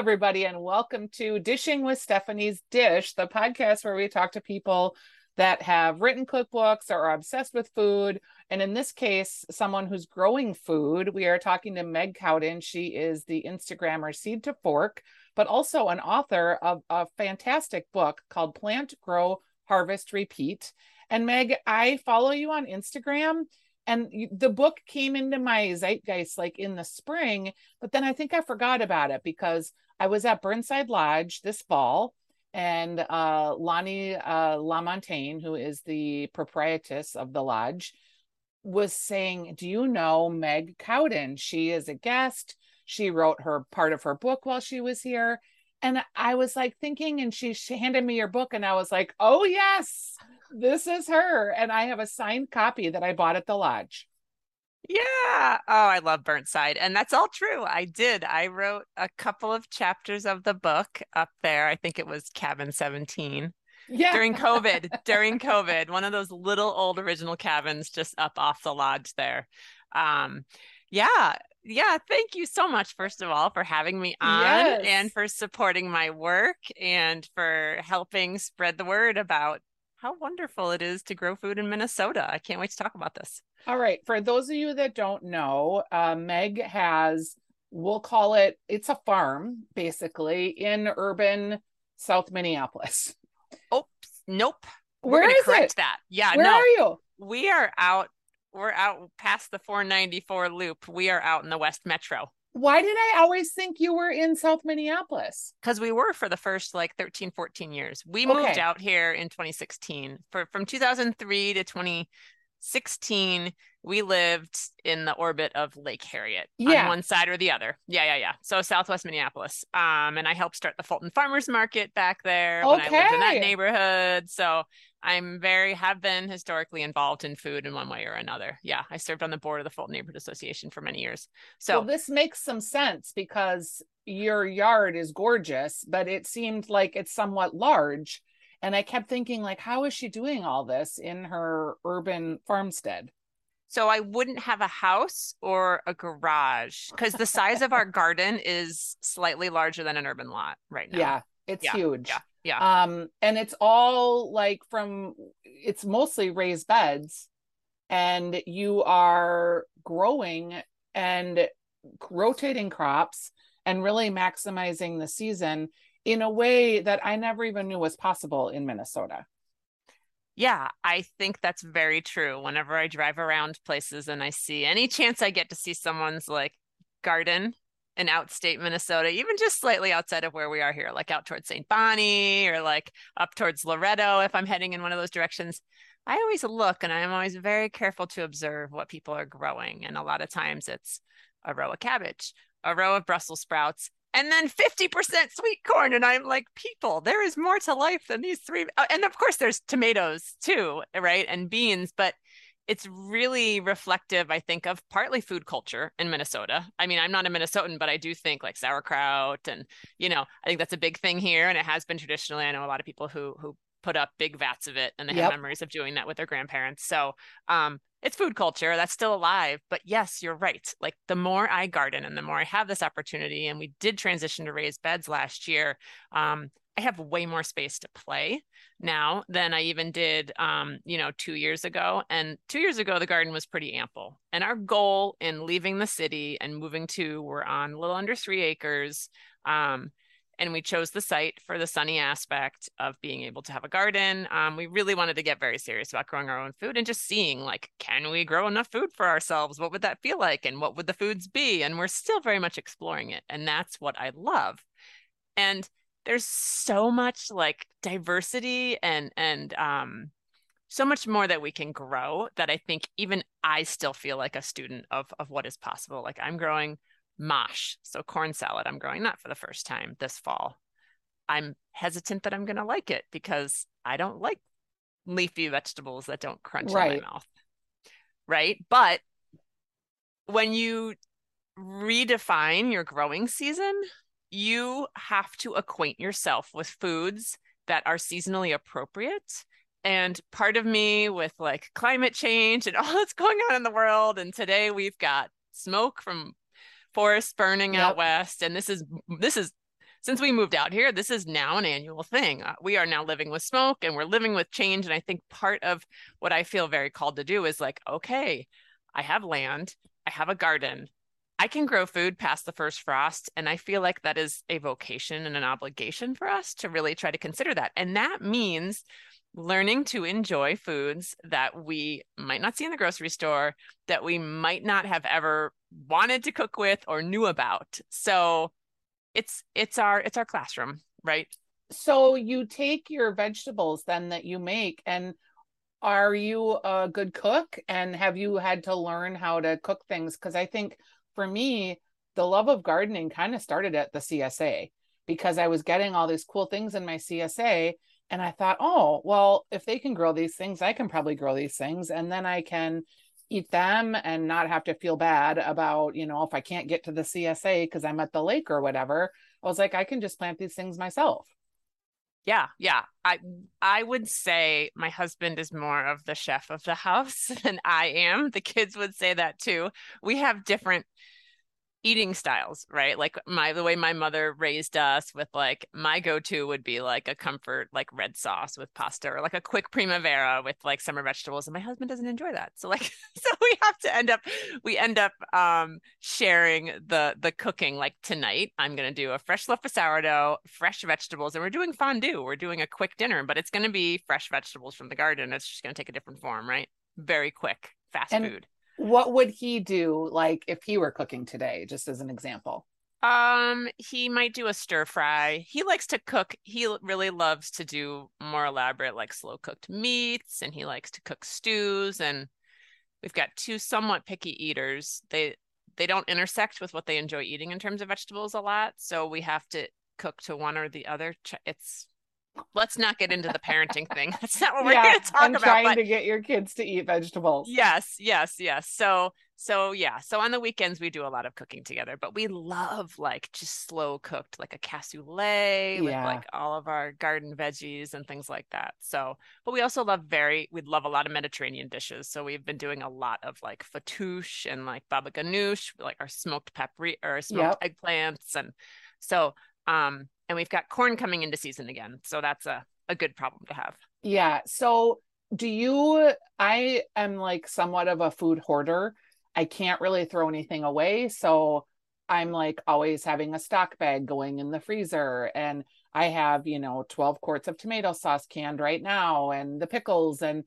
Everybody, and welcome to Dishing with Stephanie's Dish, the podcast where we talk to people that have written cookbooks or are obsessed with food. And in this case, someone who's growing food. We are talking to Meg Cowden. She is the Instagrammer Seed to Fork, but also an author of a fantastic book called Plant, Grow, Harvest, Repeat. And Meg, I follow you on Instagram and the book came into my zeitgeist like in the spring but then i think i forgot about it because i was at burntside lodge this fall and uh, lonnie uh, lamontagne who is the proprietress of the lodge was saying do you know meg cowden? She is a guest. She wrote her part of her book while she was here. And i was like thinking and she, she handed me your book and i was like oh yes this is her. And I have a signed copy that I bought at the lodge. Yeah. Oh, I love Burntside. And that's all true. I did. I wrote a couple of chapters of the book up there. I think it was Cabin 17. Yeah. During COVID, during COVID, one of those little old original cabins just up off the lodge there. Um, yeah. Yeah. Thank you so much, first of all, for having me on yes. and for supporting my work and for helping spread the word about how wonderful it is to grow food in Minnesota. I can't wait to talk about this. All right. For those of you that don't know, uh, Meg has, we'll call it, it's a farm basically in urban South Minneapolis. Oops. Nope. We're Where is correct it? that. Yeah. Where no. are you? We are out. We're out past the 494 loop. We are out in the West Metro why did I always think you were in South Minneapolis? Because we were for the first like 13, 14 years. We okay. moved out here in 2016. For from 2003 to 2016, we lived in the orbit of Lake Harriet yeah. on one side or the other. Yeah, yeah, yeah. So Southwest Minneapolis. Um, and I helped start the Fulton Farmers Market back there okay. when I lived in that neighborhood. So I'm very have been historically involved in food in one way or another. Yeah, I served on the board of the Fulton Neighborhood Association for many years. So well, this makes some sense because your yard is gorgeous, but it seemed like it's somewhat large. And I kept thinking, like, how is she doing all this in her urban farmstead? So I wouldn't have a house or a garage because the size of our garden is slightly larger than an urban lot right now. Yeah, it's yeah, huge. Yeah. Yeah. Um, and it's all like from it's mostly raised beds, and you are growing and rotating crops and really maximizing the season in a way that I never even knew was possible in Minnesota. Yeah, I think that's very true. Whenever I drive around places and I see any chance I get to see someone's like garden in outstate Minnesota, even just slightly outside of where we are here, like out towards St. Boni or like up towards Loretto, if I'm heading in one of those directions, I always look and I'm always very careful to observe what people are growing. And a lot of times it's a row of cabbage, a row of Brussels sprouts, and then 50% sweet corn. And I'm like, people, there is more to life than these three. Oh, and of course, there's tomatoes too, right? And beans. But it's really reflective, I think, of partly food culture in Minnesota. I mean, I'm not a Minnesotan, but I do think like sauerkraut and, you know, I think that's a big thing here. And it has been traditionally. I know a lot of people who who put up big vats of it and they yep. have memories of doing that with their grandparents. So um it's food culture that's still alive. But yes, you're right. Like the more I garden and the more I have this opportunity, and we did transition to raised beds last year. Um, I have way more space to play now than I even did, um, you know, two years ago. And two years ago, the garden was pretty ample. And our goal in leaving the city and moving to, we're on a little under three acres. Um, and we chose the site for the sunny aspect of being able to have a garden. Um, we really wanted to get very serious about growing our own food and just seeing like, can we grow enough food for ourselves? What would that feel like? And what would the foods be? And we're still very much exploring it. And that's what I love. And there's so much like diversity and and um so much more that we can grow that I think even I still feel like a student of of what is possible. Like I'm growing mâche, so corn salad. I'm growing that for the first time this fall. I'm hesitant that I'm going to like it because I don't like leafy vegetables that don't crunch right. in my mouth. Right? But when you redefine your growing season, you have to acquaint yourself with foods that are seasonally appropriate. And part of me with like climate change and all that's going on in the world. And today we've got smoke from forests burning yep. out west. And this is this is since we moved out here, this is now an annual thing. Uh, we are now living with smoke and we're living with change. And I think part of what I feel very called to do is like, okay, I have land, I have a garden, I can grow food past the first frost. And I feel like that is a vocation and an obligation for us to really try to consider that. And that means learning to enjoy foods that we might not see in the grocery store, that we might not have ever wanted to cook with or knew about. So it's it's our it's our classroom, right? So you take your vegetables then that you make and are you a good cook and have you had to learn how to cook things because I think for me the love of gardening kind of started at the CSA because I was getting all these cool things in my CSA and I thought, oh, well, if they can grow these things, I can probably grow these things. And then I can eat them and not have to feel bad about, you know, if I can't get to the CSA because I'm at the lake or whatever. I was like, I can just plant these things myself. Yeah, yeah. I I would say my husband is more of the chef of the house than I am. The kids would say that too. We have different eating styles, right? Like my the way my mother raised us with like my go-to would be like a comfort like red sauce with pasta or like a quick primavera with like summer vegetables and my husband doesn't enjoy that. So like so we have to end up we end up um sharing the the cooking like tonight I'm going to do a fresh loaf of sourdough, fresh vegetables and we're doing fondue. We're doing a quick dinner, but it's going to be fresh vegetables from the garden. It's just going to take a different form, right? Very quick, fast and- food what would he do like if he were cooking today just as an example? Um he might do a stir fry. He likes to cook. He really loves to do more elaborate like slow cooked meats and he likes to cook stews and we've got two somewhat picky eaters. They they don't intersect with what they enjoy eating in terms of vegetables a lot so we have to cook to one or the other. It's let's not get into the parenting thing. That's not what we're yeah, going to talk I'm about. Trying but... to get your kids to eat vegetables. Yes, yes, yes. So, so yeah. So on the weekends we do a lot of cooking together, but we love like just slow cooked, like a cassoulet yeah. with like all of our garden veggies and things like that. So, but we also love very, we love a lot of Mediterranean dishes. So we've been doing a lot of like fattoush and like baba ganoush, like our smoked paprika or smoked yep. eggplants, and so um and we've got corn coming into season again. So that's a, a good problem to have. Yeah. So do you I am like somewhat of a food hoarder. I can't really throw anything away. So I'm like always having a stock bag going in the freezer and I have, you know, 12 quarts of tomato sauce canned right now and the pickles and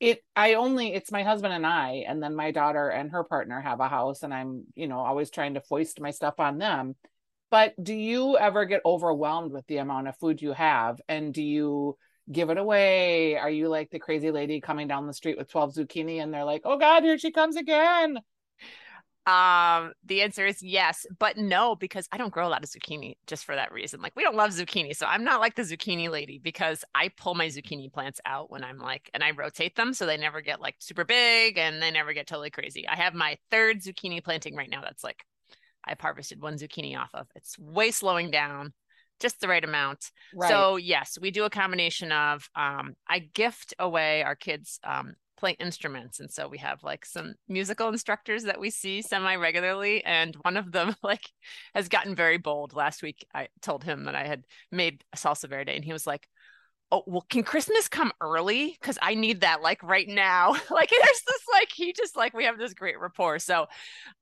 it I only it's my husband and I and then my daughter and her partner have a house and I'm, you know, always trying to foist my stuff on them. But do you ever get overwhelmed with the amount of food you have? And do you give it away? Are you like the crazy lady coming down the street with 12 zucchini and they're like, oh God, here she comes again? Um, the answer is yes, but no, because I don't grow a lot of zucchini just for that reason. Like we don't love zucchini. So I'm not like the zucchini lady because I pull my zucchini plants out when I'm like and I rotate them so they never get like super big and they never get totally crazy. I have my third zucchini planting right now that's like I've harvested one zucchini off of. It's way slowing down, just the right amount. Right. So yes, we do a combination of um, I gift away our kids um, play instruments and so we have like some musical instructors that we see semi regularly and one of them like has gotten very bold last week i told him that i had made a salsa verde and he was like oh well can christmas come early because i need that like right now like there's this like he just like we have this great rapport so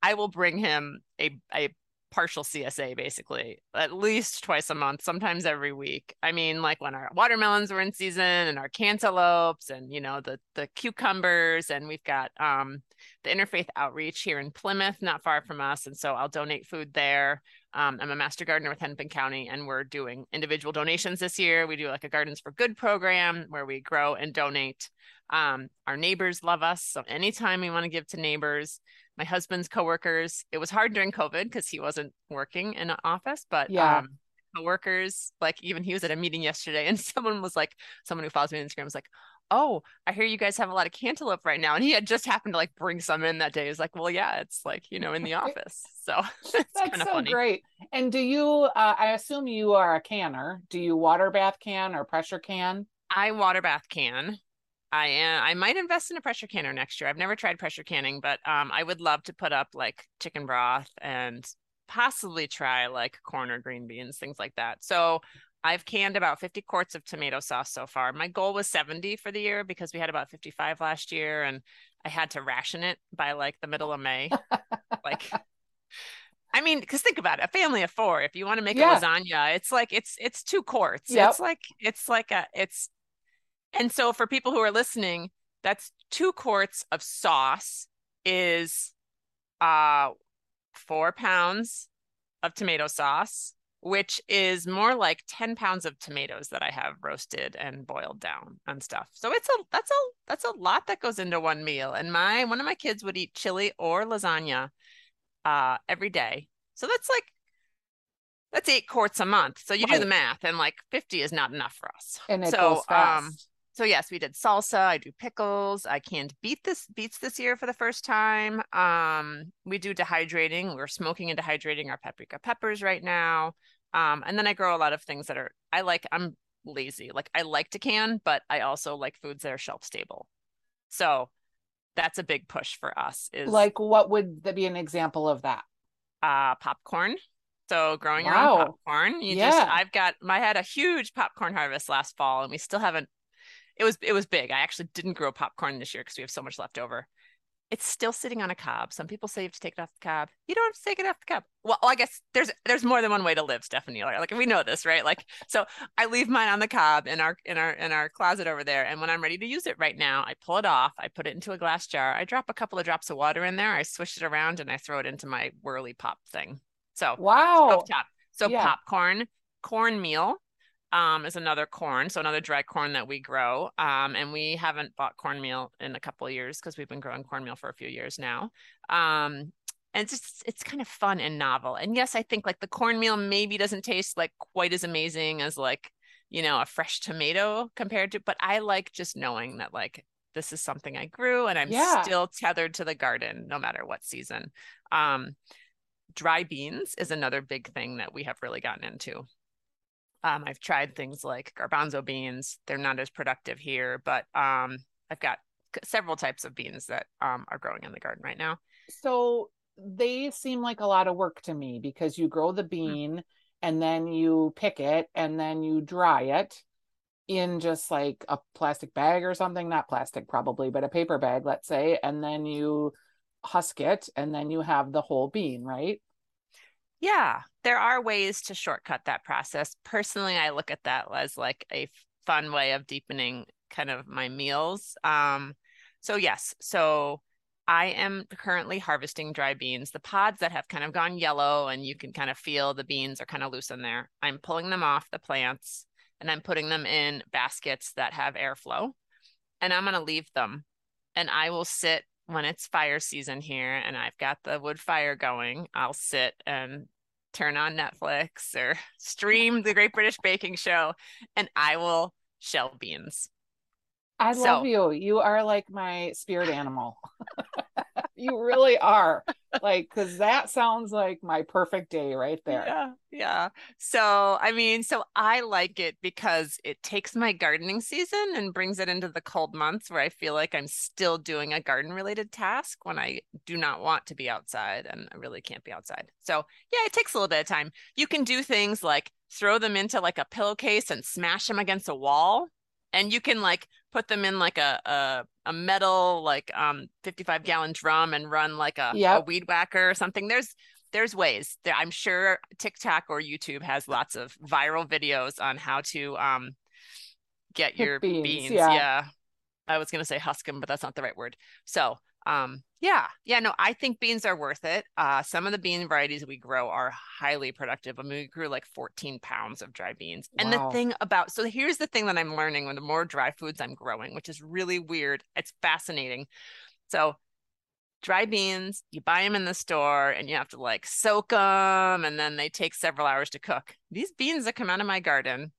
i will bring him a, a partial CSA basically at least twice a month, sometimes every week. I mean, like when our watermelons were in season and our cantaloupes and you know the the cucumbers and we've got um the interfaith outreach here in Plymouth, not far from us, and so I'll donate food there. Um, I'm a master gardener with Hennepin County, and we're doing individual donations this year. We do like a Gardens for Good program where we grow and donate. Um, our neighbors love us, so anytime we want to give to neighbors, my husband's coworkers, it was hard during COVID because he wasn't working in an office, but yeah. Um, coworkers, like even he was at a meeting yesterday, and someone was like, someone who follows me on Instagram was like, oh, I hear you guys have a lot of cantaloupe right now. And he had just happened to like bring some in that day. He's like, well, yeah, it's like, you know, in the office. So it's that's so funny. great. And do you, uh, I assume you are a canner. Do you water bath can or pressure can? I water bath can. I am. I might invest in a pressure canner next year. I've never tried pressure canning, but um, I would love to put up like chicken broth and possibly try like corn or green beans, things like that. So I've canned about 50 quarts of tomato sauce so far. My goal was 70 for the year because we had about 55 last year and I had to ration it by like the middle of May. like I mean, because think about it, a family of four, if you want to make yeah. a lasagna, it's like it's it's two quarts. Yep. It's like it's like a it's and so for people who are listening, that's two quarts of sauce is uh four pounds of tomato sauce, which is more like 10 pounds of tomatoes that I have roasted and boiled down and stuff. So it's a that's a that's a lot that goes into one meal. And my one of my kids would eat chili or lasagna uh every day. So that's like that's eight quarts a month. So you right. do the math, and like 50 is not enough for us. And it so, goes fast. Um, so yes, we did salsa. I do pickles. I canned beet this beets this year for the first time. Um, we do dehydrating. We're smoking and dehydrating our paprika peppers right now. Um, and then I grow a lot of things that are I like. I'm lazy. Like I like to can, but I also like foods that are shelf stable. So that's a big push for us. Is like what would that be an example of that? Uh, popcorn. So growing wow. your own popcorn. You yeah. just I've got I had a huge popcorn harvest last fall and we still haven't it was it was big. I actually didn't grow popcorn this year because we have so much left over. It's still sitting on a cob. Some people say you have to take it off the cob. You don't have to take it off the cob. Well, I guess there's there's more than one way to live, Stephanie. Like we know this, right? Like so, I leave mine on the cob in our in our in our closet over there, and when I'm ready to use it right now, I pull it off. I put it into a glass jar. I drop a couple of drops of water in there. I swish it around, and I throw it into my Whirley Pop thing. So wow. So yeah. popcorn, cornmeal, um, is another corn, so another dry corn that we grow. Um, and we haven't bought cornmeal in a couple of years because we've been growing cornmeal for a few years now. Um, and it's just, it's kind of fun and novel. And yes, I think like the cornmeal maybe doesn't taste like quite as amazing as like you know a fresh tomato compared to, but I like just knowing that like this is something I grew and I'm yeah. still tethered to the garden no matter what season. Um, dry beans is another big thing that we have really gotten into. Um, I've tried things like garbanzo beans. They're not as productive here, but um, I've got several types of beans that um, are growing in the garden right now. So they seem like a lot of work to me because you grow the mm. bean mm-hmm. and then you pick it and then you dry it in just like a plastic bag or something, not plastic probably, but a paper bag, let's say, and then you husk it and then you have the whole bean, right? Yeah, there are ways to shortcut that process. Personally, I look at that as like a fun way of deepening kind of my meals. Um, so yes, so I am currently harvesting dry beans, the pods that have kind of gone yellow and you can kind of feel the beans are kind of loose in there. I'm pulling them off the plants and I'm putting them in baskets that have airflow and I'm going to leave them and I will sit when it's fire season here and I've got the wood fire going, I'll sit and turn on Netflix or stream the Great British Baking Show and I will shell beans. I so, love you. You are like my spirit animal. you really are. Like because that sounds like my perfect day right there. Yeah yeah. So i mean so i like it because it takes my gardening season and brings it into the cold months where i feel like i'm still doing a garden related task when i do not want to be outside and i really can't be outside. So yeah it takes a little bit of time. You can do things like throw them into like a pillowcase and smash them against a wall and you can like put them in like a a, a metal like um 55 gallon drum and run like a, yep. a weed whacker or something there's there's ways i'm sure tiktok or youtube has lots of viral videos on how to um get Pick your beans, beans. Yeah. yeah i was going to say husk them but that's not the right word so um yeah. Yeah no i think beans are worth it. Uh some of the bean varieties we grow are highly productive. I mean we grew like 14 pounds of dry beans. Wow. and the thing about so here's the thing that i'm learning with the more dry foods i'm growing which is really weird. It's fascinating. So dry beans you buy them in the store and you have to like soak them and then they take several hours to cook. These beans that come out of my garden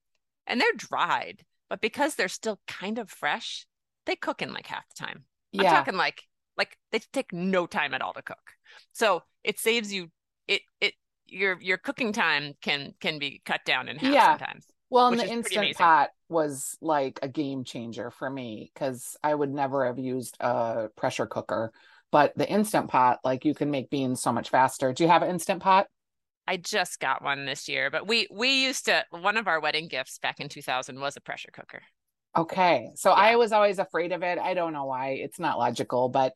and they're dried but because they're still kind of fresh they cook in like half the time. Yeah. i'm talking like like they take no time at all to cook. So it saves you it it your your cooking time can can be cut down in half yeah. sometimes. Well, and the instant pot was like a game changer for me because I would never have used a pressure cooker. But the instant pot, like you can make beans so much faster. Do you have an instant pot? I just got one this year, but we we used to one of our wedding gifts back in 2000 was a pressure cooker. Okay. So yeah. I was always afraid of it. I don't know why. It's not logical, but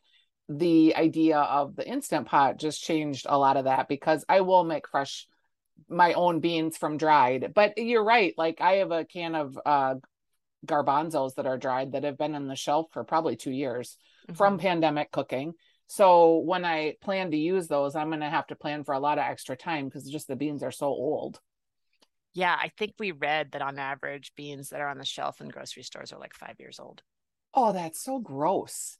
the idea of the instant pot just changed a lot of that because I will make fresh my own beans from dried. But you're right. Like I have a can of uh garbanzos that are dried that have been on the shelf for probably 2 years mm-hmm. from pandemic cooking. So when I plan to use those, I'm going to have to plan for a lot of extra time because just the beans are so old. Yeah, I think we read that on average, beans that are on the shelf in grocery stores are like five years old. Oh, that's so gross.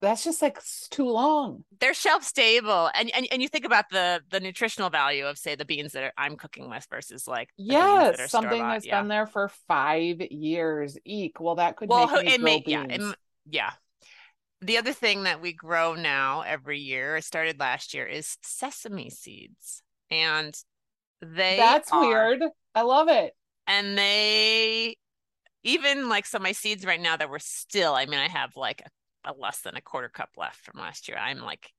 That's just like too long. They're shelf stable, and and, and you think about the the nutritional value of say the beans that are, I'm cooking with versus like yes, something that's yeah. been there for five years. Eek. Well, that could well, make it may, yeah, it, yeah. The other thing that we grow now every year, it started last year, is sesame seeds, and they that's are, weird. I love it. And they even like so my seeds right now that were still, I mean, I have like a, a less than a quarter cup left from last year. I'm like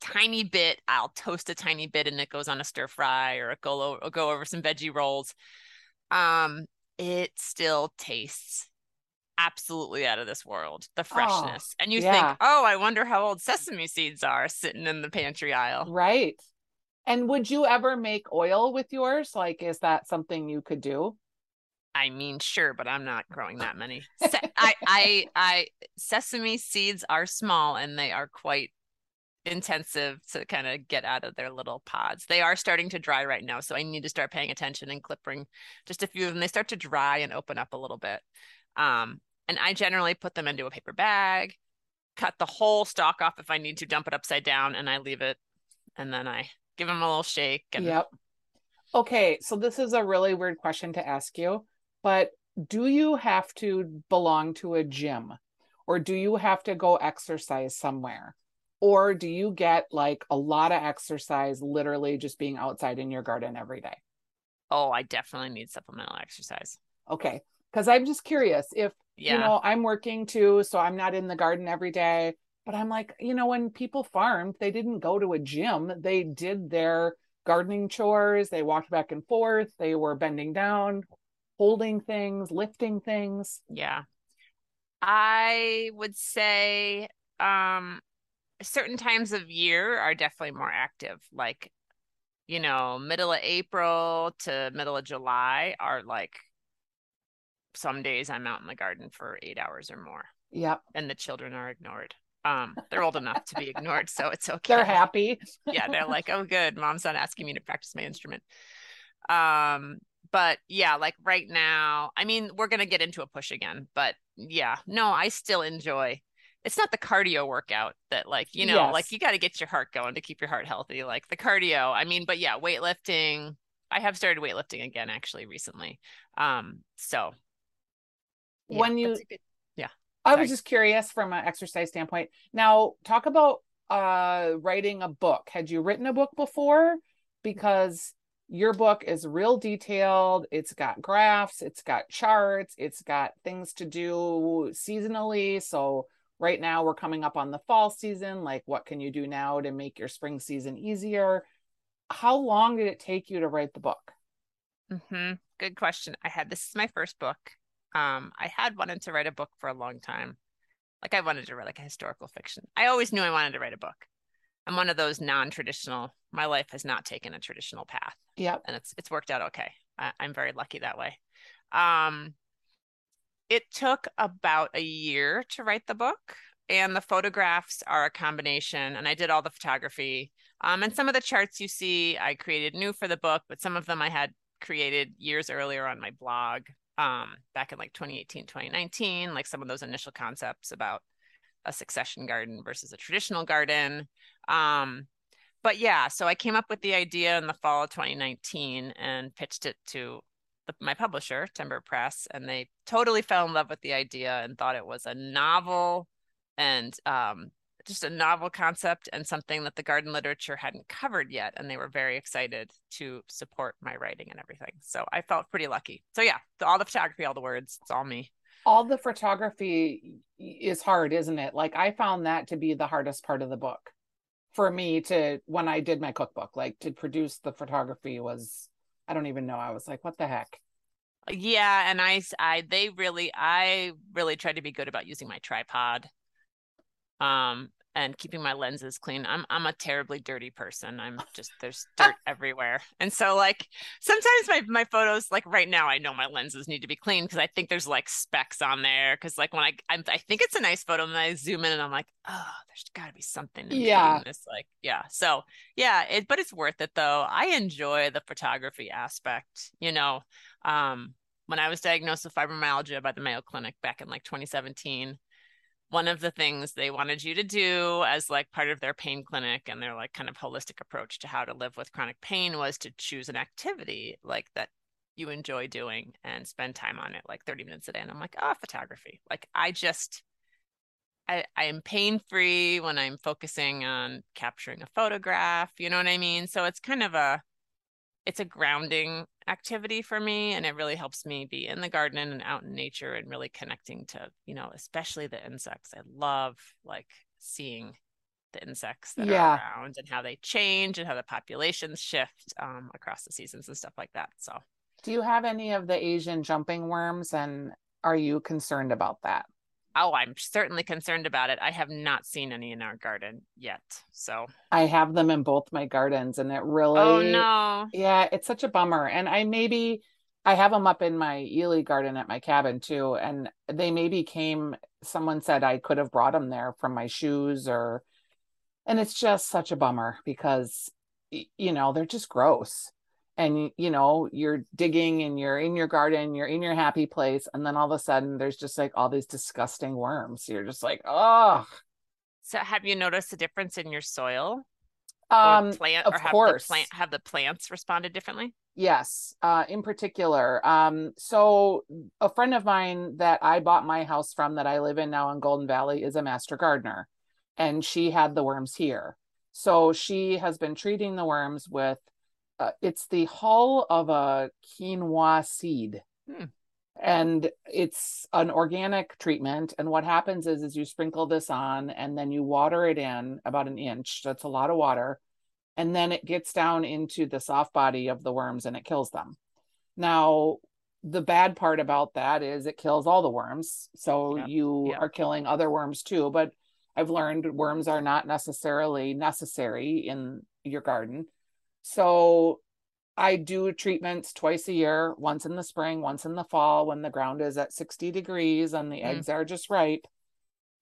tiny bit. I'll toast a tiny bit and it goes on a stir fry or go or go over some veggie rolls. Um, it still tastes absolutely out of this world. The freshness, oh, and you yeah. think, oh, I wonder how old sesame seeds are sitting in the pantry aisle. Right. And would you ever make oil with yours? Like, is that something you could do? I mean, sure, but I'm not growing that many. I, I, I, sesame seeds are small and they are quite intensive to kind of get out of their little pods. They are starting to dry right now, so I need to start paying attention and clipping just a few of them. They start to dry and open up a little bit. Um, and I generally put them into a paper bag, cut the whole stalk off if I need to, dump it upside down, and I leave it. And then I give them a little shake. And... Yep. Okay, so this is a really weird question to ask you, but do you have to belong to a gym or do you have to go exercise somewhere? Or do you get like a lot of exercise literally just being outside in your garden every day? Oh, I definitely need supplemental exercise. Okay. Because I'm just curious if, yeah. you know, I'm working too, so I'm not in the garden every day. But I'm like, you know, when people farmed, they didn't go to a gym. They did their gardening chores. They walked back and forth. They were bending down, holding things, lifting things. Yeah. I would say um certain times of year are definitely more active. Like, you know, middle of April to middle of July are like some days I'm out in the garden for eight hours or more. Yep. And the children are ignored. Um, they're old enough to be ignored, so it's okay. They're happy. yeah, they're like, oh, good, mom's not asking me to practice my instrument. Um, but yeah, like right now, I mean, we're gonna get into a push again, but yeah, no, I still enjoy. It's not the cardio workout that, like, you know, yes. like you got to get your heart going to keep your heart healthy. Like the cardio, I mean, but yeah, weightlifting. I have started weightlifting again actually recently. Um, so yeah, when you I was just curious from an exercise standpoint. Now, talk about uh writing a book. Had you written a book before? Because your book is real detailed. It's got graphs, it's got charts, it's got things to do seasonally. So right now we're coming up on the fall season. Like what can you do now to make your spring season easier? How long did it take you to write the book? Mm-hmm. Good question. I had this is my first book. Um, I had wanted to write a book for a long time. Like I wanted to write like a historical fiction. I always knew I wanted to write a book. I'm one of those non-traditional. My life has not taken a traditional path. Yeah, and it's it's worked out okay. I, I'm very lucky that way. Um, it took about a year to write the book, and the photographs are a combination. And I did all the photography. Um, and some of the charts you see, I created new for the book, but some of them I had created years earlier on my blog um, back in like 2018, 2019, like some of those initial concepts about a succession garden versus a traditional garden. Um, but yeah, so I came up with the idea in the fall of 2019 and pitched it to the, my publisher, Timber Press, and they totally fell in love with the idea and thought it was a novel and um, just a novel concept and something that the garden literature hadn't covered yet and they were very excited to support my writing and everything so i felt pretty lucky so yeah all the photography all the words it's all me all the photography is hard isn't it like i found that to be the hardest part of the book for me to when I did my cookbook, like to produce the photography was I don't even know. I was like, what the heck? Yeah, and I I they really I really tried to be good about using my tripod. Um and keeping my lenses clean. I'm I'm a terribly dirty person. I'm just there's dirt everywhere. And so like sometimes my my photos like right now I know my lenses need to be clean because I think there's like specks on there cuz like when I I'm, i think it's a nice photo and I zoom in and I'm like, "Oh, there's got to be something yeah. this like yeah." So, yeah, it but it's worth it though. I enjoy the photography aspect, you know. Um when I was diagnosed with fibromyalgia by the Mayo Clinic back in like 2017, one of the things they wanted you to do as like part of their pain clinic and their like kind of holistic approach to how to live with chronic pain was to choose an activity like that you enjoy doing and spend time on it like 30 minutes a day. And i'm like oh photography. Like i just i i am pain free when i'm focusing on capturing a photograph you know what i mean? So it's kind of a it's a grounding activity for me and it really helps me be in the garden and out in nature and really connecting to you know especially the insects. I love like seeing the insects that yeah. are around and how they change and how the populations shift um, across the seasons and stuff like that so. Do you have any of the asian jumping worms and are you concerned about that Oh, I'm certainly concerned about it. I have not seen any in our garden yet. So I have them in both my gardens and it oh, really Oh no. Yeah, it's such a bummer. And I maybe I have them up in my Ely garden at my cabin too. And they maybe came, someone said I could have brought them there from my shoes or, and it's just such a bummer because, you know, they're just gross and you know you're digging and you're in your garden you're in your happy place and then all of a sudden there's just like all these disgusting worms. You're just like oh so have you noticed a difference in your soil? Um or plant of or have course the plant have the plants responded differently? Yes uh in particular. Um so a friend of mine that i bought my house from that i live in now in golden valley is a master gardener and she had the worms here. So she has been treating the worms with uh, it's the hull of a quinoa seed. Hmm. And it's an organic treatment. And what happens is, is you sprinkle this on and then you water it in about an inch. That's a lot of water. And then it gets down into the soft body of the worms and it kills them. Now, the bad part about that is it kills all the worms. So yep. you yep. are killing other worms too. But I've learned worms are not necessarily necessary in your garden. So I do treatments twice a year, once in the spring, once in the fall when the ground is at 60 degrees and the mm. eggs are just ripe.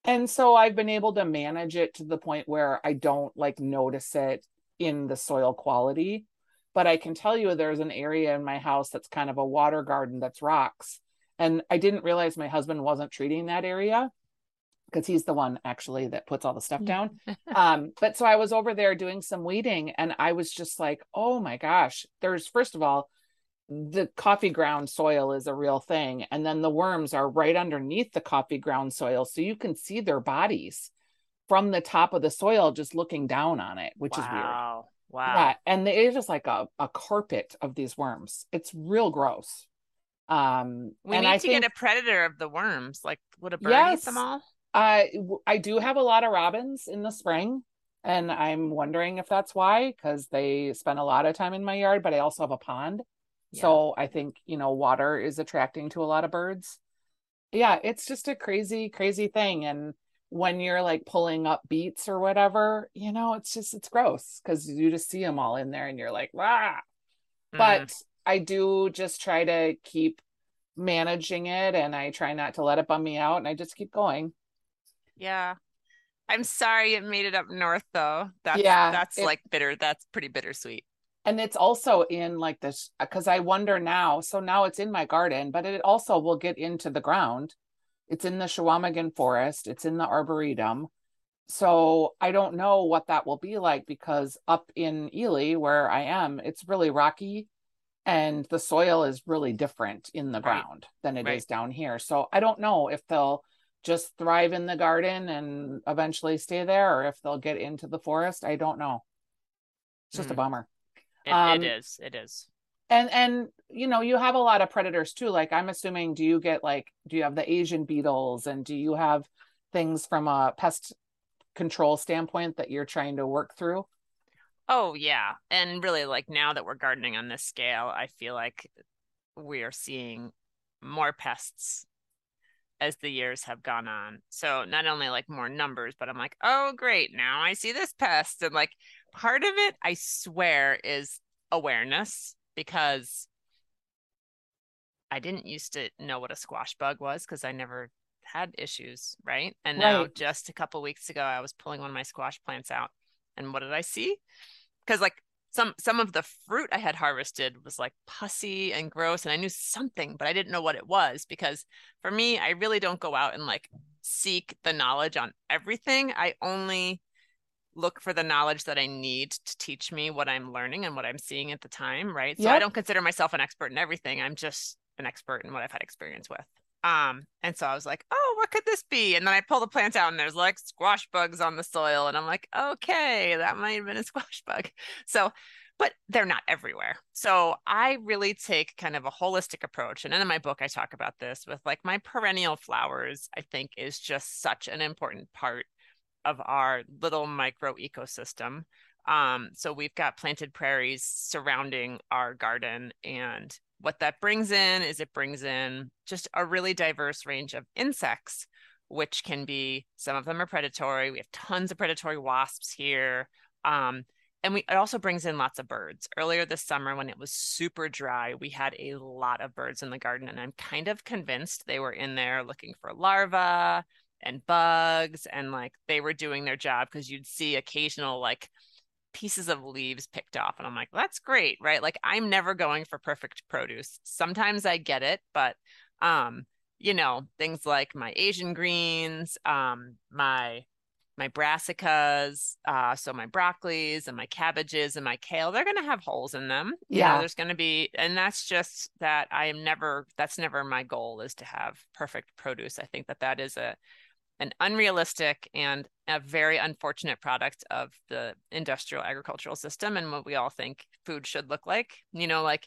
And so I've been able to manage it to the point where I don't like notice it in the soil quality. But I can tell you there's an area in my house that's kind of a water garden that's rocks. And I didn't realize my husband wasn't treating that area because he's the one actually that puts all the stuff down. um, but so I was over there doing some weeding and I was just like, oh my gosh, there's first of all, the coffee ground soil is a real thing. And then the worms are right underneath the coffee ground soil. So you can see their bodies from the top of the soil just looking down on it, which wow. is weird. Wow. Wow. Yeah. And it's just like a, a carpet of these worms. It's real gross. Um, we need I to think, get a predator of the worms. Like, would a bird yes, eat them all? I I do have a lot of robins in the spring, and I'm wondering if that's why because they spend a lot of time in my yard. But I also have a pond, yeah. so I think you know water is attracting to a lot of birds. Yeah, it's just a crazy, crazy thing, and when you're like pulling up beets or whatever, you know, it's just it's gross because you just see them all in there, and you're like, wow. Mm. But I do just try to keep managing it, and I try not to let it bum me out, and I just keep going. Yeah. I'm sorry it made it up north though. That's yeah, that's it, like bitter. That's pretty bittersweet. And it's also in like this because I wonder now. So now it's in my garden, but it also will get into the ground. It's in the Chequamegon forest. It's in the arboretum. So I don't know what that will be like because up in Ely, where I am, it's really rocky and the soil is really different in the ground right. than it right. is down here. So I don't know if they'll just thrive in the garden and eventually stay there or if they'll get into the forest i don't know it's just mm. a bummer it, um, it is it is and and you know you have a lot of predators too like i'm assuming do you get like do you have the asian beetles and do you have things from a pest control standpoint that you're trying to work through? Oh yeah. And really like now that we're gardening on this scale, I feel like we are seeing more pests as the years have gone on. So not only like more numbers, but I'm like, oh great, now I see this pest. And like part of it, I swear, is awareness because I didn't used to know what a squash bug was because I never had issues, right? And now just a couple weeks ago I was pulling one of my squash plants out and what did I see? Cuz like some some of the fruit I had harvested was like pussy and gross and I knew something but I didn't know what it was because for me I really don't go out and like seek the knowledge on everything. I only look for the knowledge that I need to teach me what I'm learning and what I'm seeing at the time, right? So yep. I don't consider myself an expert in everything. I'm just an expert in what I've had experience with. Um, and so I was like, oh, what could this be? And then I pull the plant out and there's like squash bugs on the soil. And I'm like, okay, that might have been a squash bug. So, but they're not everywhere. So I really take kind of a holistic approach. And in my book, I talk about this with like my perennial flowers, I think is just such an important part of our little micro ecosystem. Um, so we've got planted prairies surrounding our garden and what that brings in is it brings in just a really diverse range of insects which can be some of them are predatory. We have tons of predatory wasps here um, and we it also brings in lots of birds. Earlier this summer when it was super dry we had a lot of birds in the garden and i'm kind of convinced they were in there looking for larvae and bugs and like they were doing their job because you'd see occasional like pieces of leaves picked off and i'm like that's great right? Like i'm never going for perfect produce. Sometimes i get it but um you know things like my asian greens um my my brassicas uh so my broccolis and my cabbages and my kale they're going to have holes in them yeah you know, there's going to be and that's just that i am never that's never my goal is to have perfect produce. I think that that is a an unrealistic and a very unfortunate product of the industrial agricultural system and what we all think food should look like. You know, like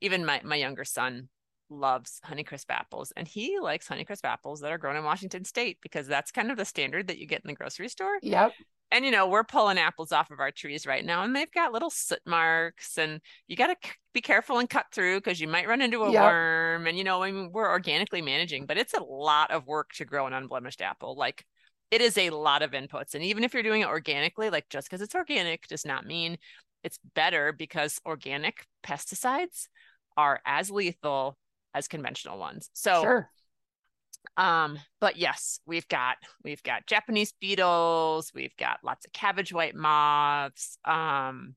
even my, my younger son loves Honeycrisp apples and he likes Honeycrisp apples that are grown in Washington state because that's kind of the standard that you get in the grocery store. Yep and you know we're pulling apples off of our trees right now and they've got little soot marks and you got to c- be careful and cut through because you might run into a yep. worm and you know I mean, we're organically managing but it's a lot of work to grow an unblemished apple like it is a lot of inputs and even if you're doing it organically like just because it's organic does not mean it's better because organic pesticides are as lethal as conventional ones so sure um, but yes, we've got we've got Japanese beetles, we've got lots of cabbage white moths. Um,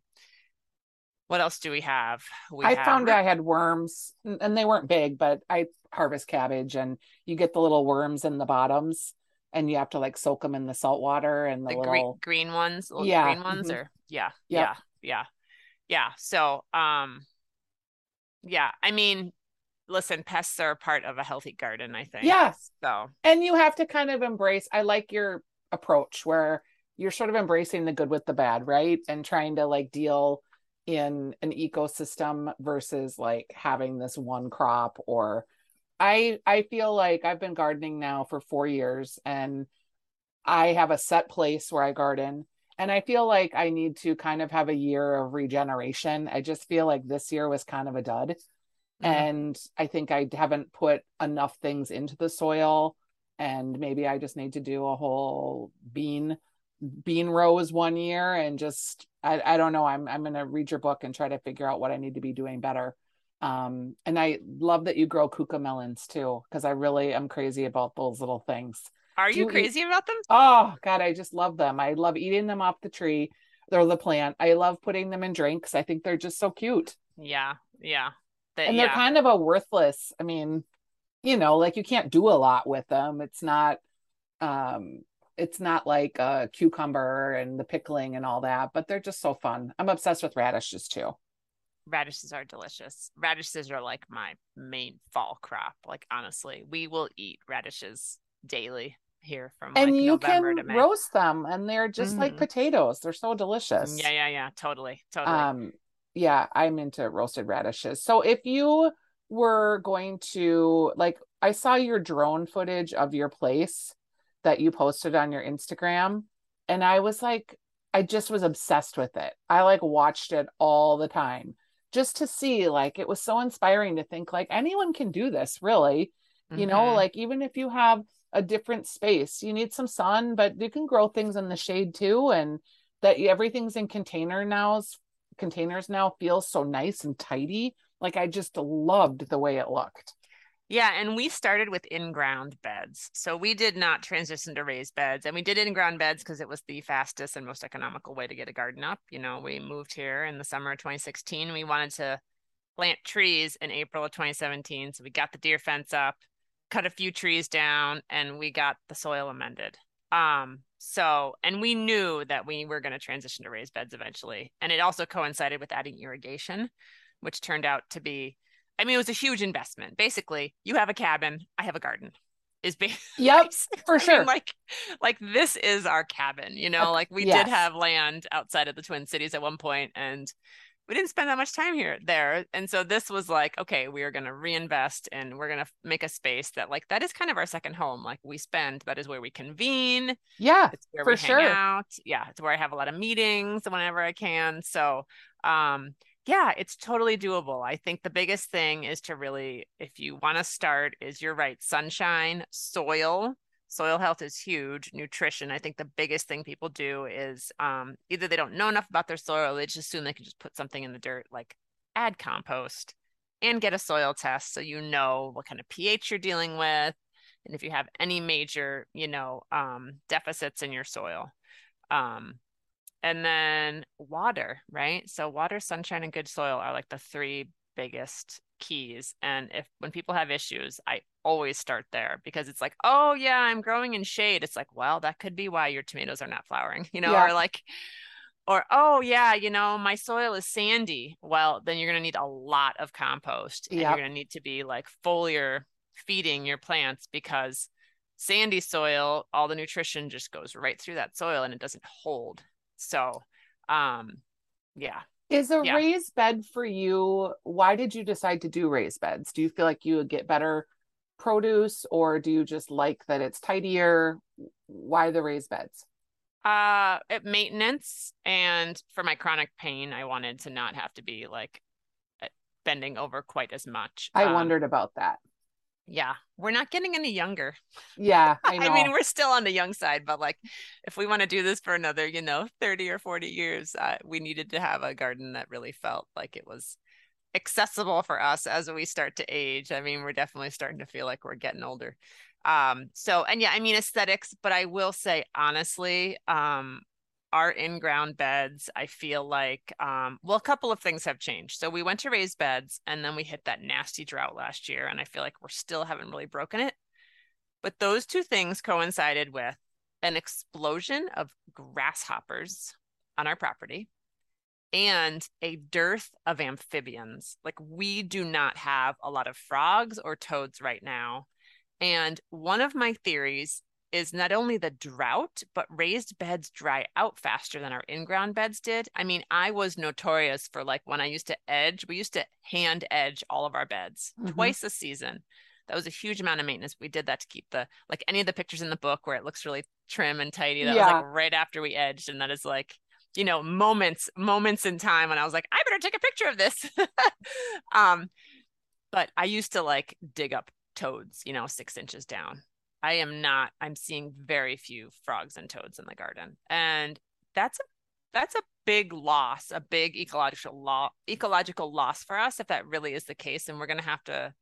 what else do we have? We I have... found I had worms, and they weren't big, but I harvest cabbage, and you get the little worms in the bottoms, and you have to like soak them in the salt water and the, the little green, green ones, yeah, green ones, mm-hmm. or yeah, yep. yeah, yeah, yeah. So, um, yeah, I mean, listen, pests are part of a healthy garden, I think. Yes. So, and you have to kind of embrace, I like your approach where you're sort of embracing the good with the bad, right? And trying to like deal in an ecosystem versus like having this one crop or I I feel like I've been gardening now for 4 years and I have a set place where I garden and I feel like I need to kind of have a year of regeneration. I just feel like this year was kind of a dud. Mm-hmm. And I think I haven't put enough things into the soil. And maybe I just need to do a whole bean bean rows one year and just I, I don't know. I'm I'm gonna read your book and try to figure out what I need to be doing better. Um, and I love that you grow cucamelons too, because I really am crazy about those little things. Are you, you crazy eat... about them? Oh God, I just love them. I love eating them off the tree or the plant. I love putting them in drinks. I think they're just so cute. Yeah, yeah that, and they're kind of a worthless i mean you know like you can't do a lot with them. It's not um it's not like a cucumber and the pickling and all that but they're just so fun. I'm obsessed with radishes too. Radishes are delicious. Radishes are like my main fall crop. Like honestly we will eat radishes daily here from and like you November can roast them and they're just mm-hmm. like potatoes. They're so delicious. Yeah yeah yeah. Totally totally. Um yeah, I'm into roasted radishes. So if you were going to like I saw your drone footage of your place that you posted on your Instagram. and I was like, I just was obsessed with it. I like watched it all the time just to see like it was so inspiring to think like anyone can do this really mm-hmm. you know mm-hmm. like even if you have a different space you need some sun but you can grow things in the shade too and that everything's in container now containers now feel so nice and tidy like i just loved the way it looked yeah, and we started with in-ground beds. So we did not transition to raised beds. And we did in-ground beds because it was the fastest and most economical way to get a garden up. You know, we moved here in the summer of 2016. We wanted to plant trees in April of 2017. So we got the deer fence up, cut a few trees down, and we got the soil amended. Um, so and we knew that we were going to transition to raised beds eventually. And it also coincided with adding irrigation, which turned out to be I mean, it was a huge investment. Basically, you have a cabin, I have a garden. Is basically yep for sure. Mean, like, like this is our cabin. You know, like we yes. did have land outside of the Twin Cities at one point, and we didn't spend that much time here there. And so this was like, okay, we are going to reinvest and we're going to make a space that like that is kind of our second home. Like we spend that is where we convene. Yeah, it's where for we sure. hang out. Yeah, it's where I have a lot of meetings whenever I can. So um yeah, it's totally doable. I think the biggest thing is to really, if you want to start, is you're right, sunshine, soil. Soil health is huge. Nutrition. I think the biggest thing people do is um, either they don't know enough about their soil, they just assume they can just put something in the dirt, like add compost and get a soil test so you know what kind of pH you're dealing with. And if you have any major, you know, um, deficits in your soil. Um, and then water, right? So water, sunshine, and good soil are like the three biggest keys. And if when people have issues, I always start there because it's like, oh yeah, I'm growing in shade. It's like, well, that could be why your tomatoes are not flowering, you know, yeah. or like or oh yeah, you know, my soil is sandy. Well, then you're gonna need a lot of compost. And yep. you're gonna need to be like foliar feeding your plants because sandy soil, all the nutrition just goes right through that soil and it doesn't hold. So, um, yeah. Is a yeah. raised bed for you? Why did you decide to do raised beds? Do you feel like you would get better produce or do you just like that it's tidier? Why the raised beds? Uh, maintenance and for my chronic pain, I wanted to not have to be like bending over quite as much. I um, wondered about that yeah we're not getting any younger. Yeah I, I, mean we're still on the young side but like if we want to do this for another you know 30 or 40 years uh, we needed to have a garden that really felt like it was accessible for us as we start to age. I mean we're definitely starting to feel like we're getting older. Um so and yeah i mean aesthetics but i will say honestly um our in-ground beds i feel like um, well a couple of things have changed. So we went to raised beds and then we hit that nasty drought last year and i feel like we're still haven't really broken it. But those two things coincided with an explosion of grasshoppers on our property and a dearth of amphibians. Like we do not have a lot of frogs or toads right now. And one of my theories is not only the drought, but raised beds dry out faster than our in ground beds did. I mean, I was notorious for like when I used to edge, we used to hand edge all of our beds mm-hmm. twice a season. That was a huge amount of maintenance. We did that to keep the like any of the pictures in the book where it looks really trim and tidy. That yeah. was like right after we edged, and that is like you know moments moments in time when I was like, I better take a picture of this. um, but I used to like dig up toads, you know, six inches down I am not I'm seeing very few frogs and toads in the garden. And that's a that's a big loss, a big ecological law ecological loss for us if that really is the case and we're going to have to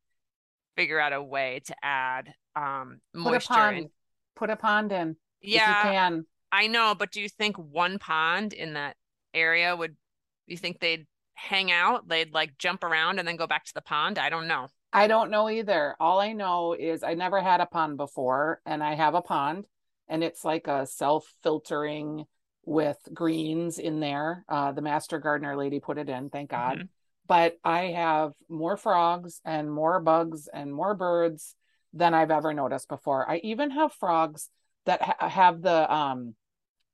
figure out a way to add um moisture put a pond, in. put a pond in yeah can i know but do you think one pond in that area would you think they'd hang out they'd like jump around and then go back to the pond i don't know I don't know either. All I know is I never had a pond before, and I have a pond, and it's like a self filtering with greens in there. Uh, the master gardener lady put it in, thank God. Mm-hmm. But I have more frogs and more bugs and more birds than I've ever noticed before. I even have frogs that ha- have the um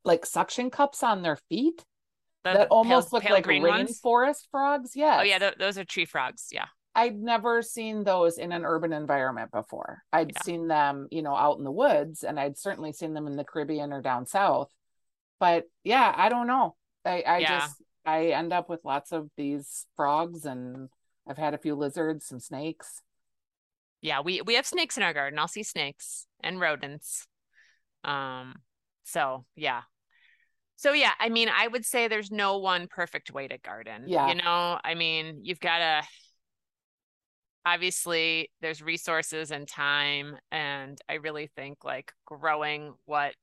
like suction cups on their feet the that almost pale, look pale like rainforest ones? frogs. Yes. Oh yeah, th- those are tree frogs. Yeah. I'd never seen those in an urban environment before. I'd yeah. seen them, you know, out in the woods, and I'd certainly seen them in the Caribbean or down south. but yeah, I don't know. I, I Yeah. just I end up with lots of these frogs and I've had a few lizards, some snakes. Yeah, we we have snakes in our garden. I'll see snakes and rodents. Um, so yeah. So yeah, I mean, I would say there's no one perfect way to garden. Yeah. You know, I mean, you've got to obviously there's resources and time, and I really think like growing what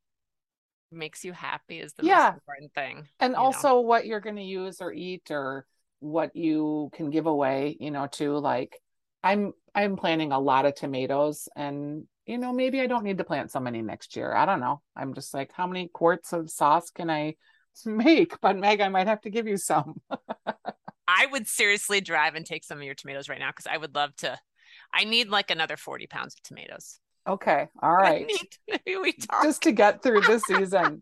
makes you happy is the Yeah. most important thing. And you know? also what you're going to use or eat or what you can give away, you know, to like I'm I'm planting a lot of tomatoes and you know, maybe I don't need to plant so many next year. I don't know. I'm just like, how many quarts of sauce can I make? But Meg, I might have to give you some. I would seriously drive and take some of your tomatoes right now because I would love to. I need like another 40 pounds of tomatoes. Okay. All right. Need, maybe we talk. Just to get through this season.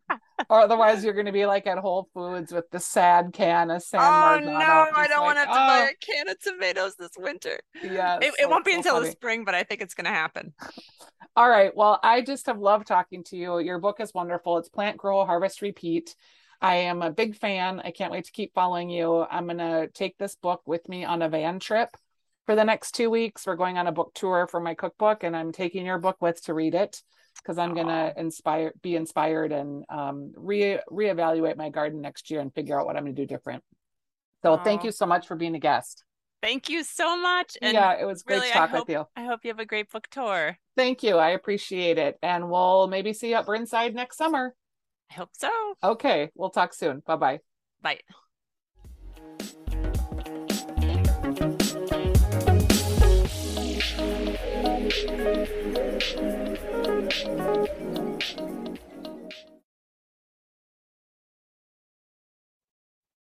or otherwise you're going to be like at Whole Foods with the sad can of San oh Marzano. no, I don't like, want to have to oh. buy oh, a can of tomatoes this winter. yes, It, it won't be so until the spring, but I think it's going to happen. All right. Well, I just have loved talking to you. Your book is wonderful. It's Plant, Grow, Harvest, Repeat. I am a big fan. I can't wait to keep following you. I'm going to take this book with me on a van trip for the next two weeks. We're going on a book tour for my cookbook, and I'm taking your book with to read it because I'm going to inspire, be inspired, and um, re reevaluate my garden next year and figure out what I'm going to do different. So, thank you so much for being a guest. Thank you so much. And yeah, it was great really, to talk hope, with you. I hope you have a great book tour. Thank you. I appreciate it. And we'll maybe see you at Burntside next summer. I hope so. Okay. We'll talk soon. Bye-bye. Bye.